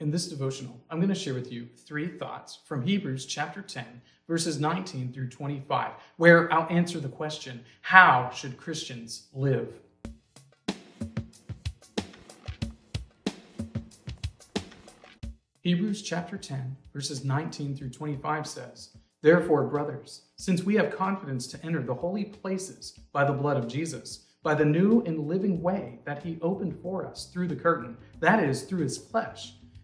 In this devotional, I'm going to share with you three thoughts from Hebrews chapter 10, verses 19 through 25, where I'll answer the question How should Christians live? Hebrews chapter 10, verses 19 through 25 says, Therefore, brothers, since we have confidence to enter the holy places by the blood of Jesus, by the new and living way that he opened for us through the curtain, that is, through his flesh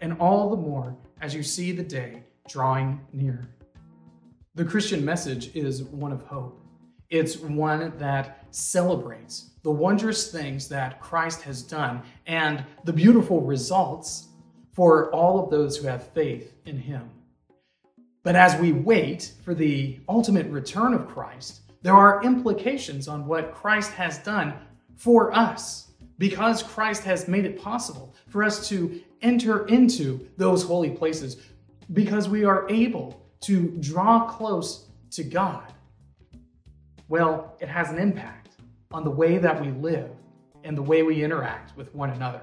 and all the more as you see the day drawing near. The Christian message is one of hope. It's one that celebrates the wondrous things that Christ has done and the beautiful results for all of those who have faith in Him. But as we wait for the ultimate return of Christ, there are implications on what Christ has done for us because Christ has made it possible for us to enter into those holy places because we are able to draw close to God, well, it has an impact on the way that we live and the way we interact with one another.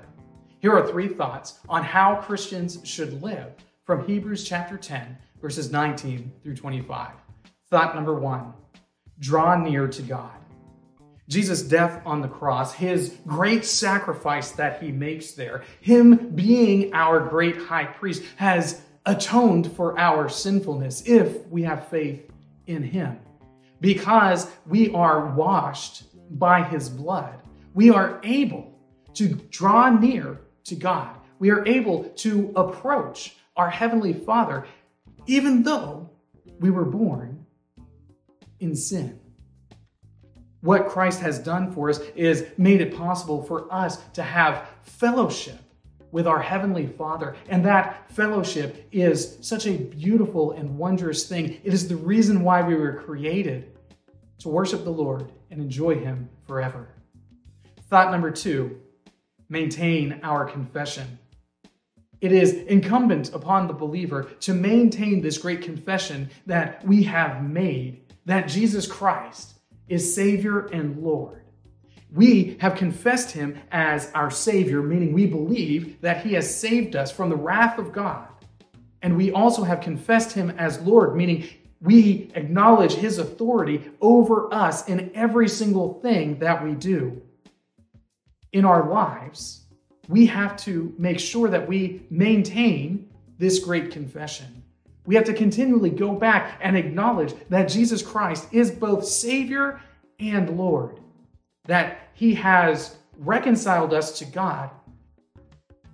Here are three thoughts on how Christians should live from Hebrews chapter 10, verses 19 through 25. Thought number one draw near to God. Jesus' death on the cross, his great sacrifice that he makes there, him being our great high priest, has atoned for our sinfulness if we have faith in him. Because we are washed by his blood, we are able to draw near to God. We are able to approach our Heavenly Father, even though we were born in sin. What Christ has done for us is made it possible for us to have fellowship with our Heavenly Father. And that fellowship is such a beautiful and wondrous thing. It is the reason why we were created to worship the Lord and enjoy Him forever. Thought number two maintain our confession. It is incumbent upon the believer to maintain this great confession that we have made that Jesus Christ is Savior and Lord. We have confessed him as our Savior, meaning we believe that he has saved us from the wrath of God. And we also have confessed him as Lord, meaning we acknowledge his authority over us in every single thing that we do. In our lives, we have to make sure that we maintain this great confession. We have to continually go back and acknowledge that Jesus Christ is both Savior and Lord, that He has reconciled us to God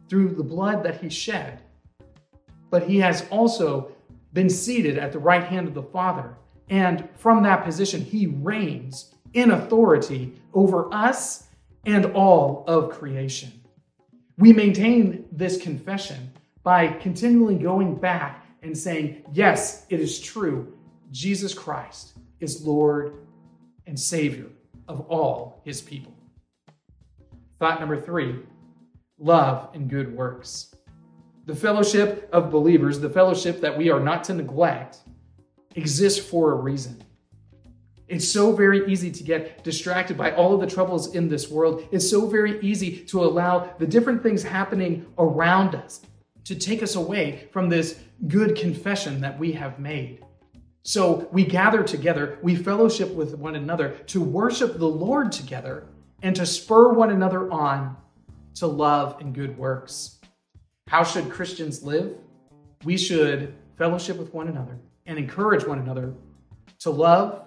through the blood that He shed, but He has also been seated at the right hand of the Father. And from that position, He reigns in authority over us and all of creation. We maintain this confession by continually going back and saying, Yes, it is true. Jesus Christ is Lord and Savior of all his people. Thought number three love and good works. The fellowship of believers, the fellowship that we are not to neglect, exists for a reason. It's so very easy to get distracted by all of the troubles in this world. It's so very easy to allow the different things happening around us to take us away from this good confession that we have made. So we gather together, we fellowship with one another to worship the Lord together and to spur one another on to love and good works. How should Christians live? We should fellowship with one another and encourage one another to love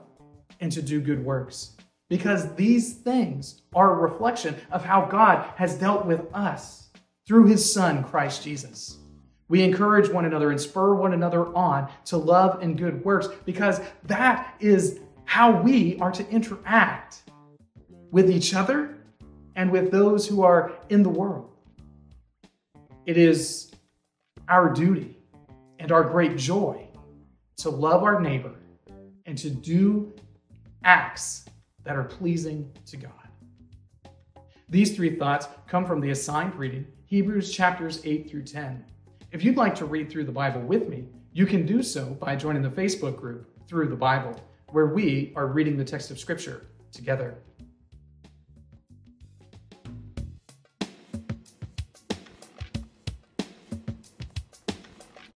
and to do good works. Because these things are a reflection of how God has dealt with us through his Son, Christ Jesus. We encourage one another and spur one another on to love and good works because that is how we are to interact with each other and with those who are in the world. It is our duty and our great joy to love our neighbor and to do acts that are pleasing to God. These three thoughts come from the assigned reading, Hebrews chapters 8 through 10. If you'd like to read through the Bible with me, you can do so by joining the Facebook group Through the Bible, where we are reading the text of Scripture together.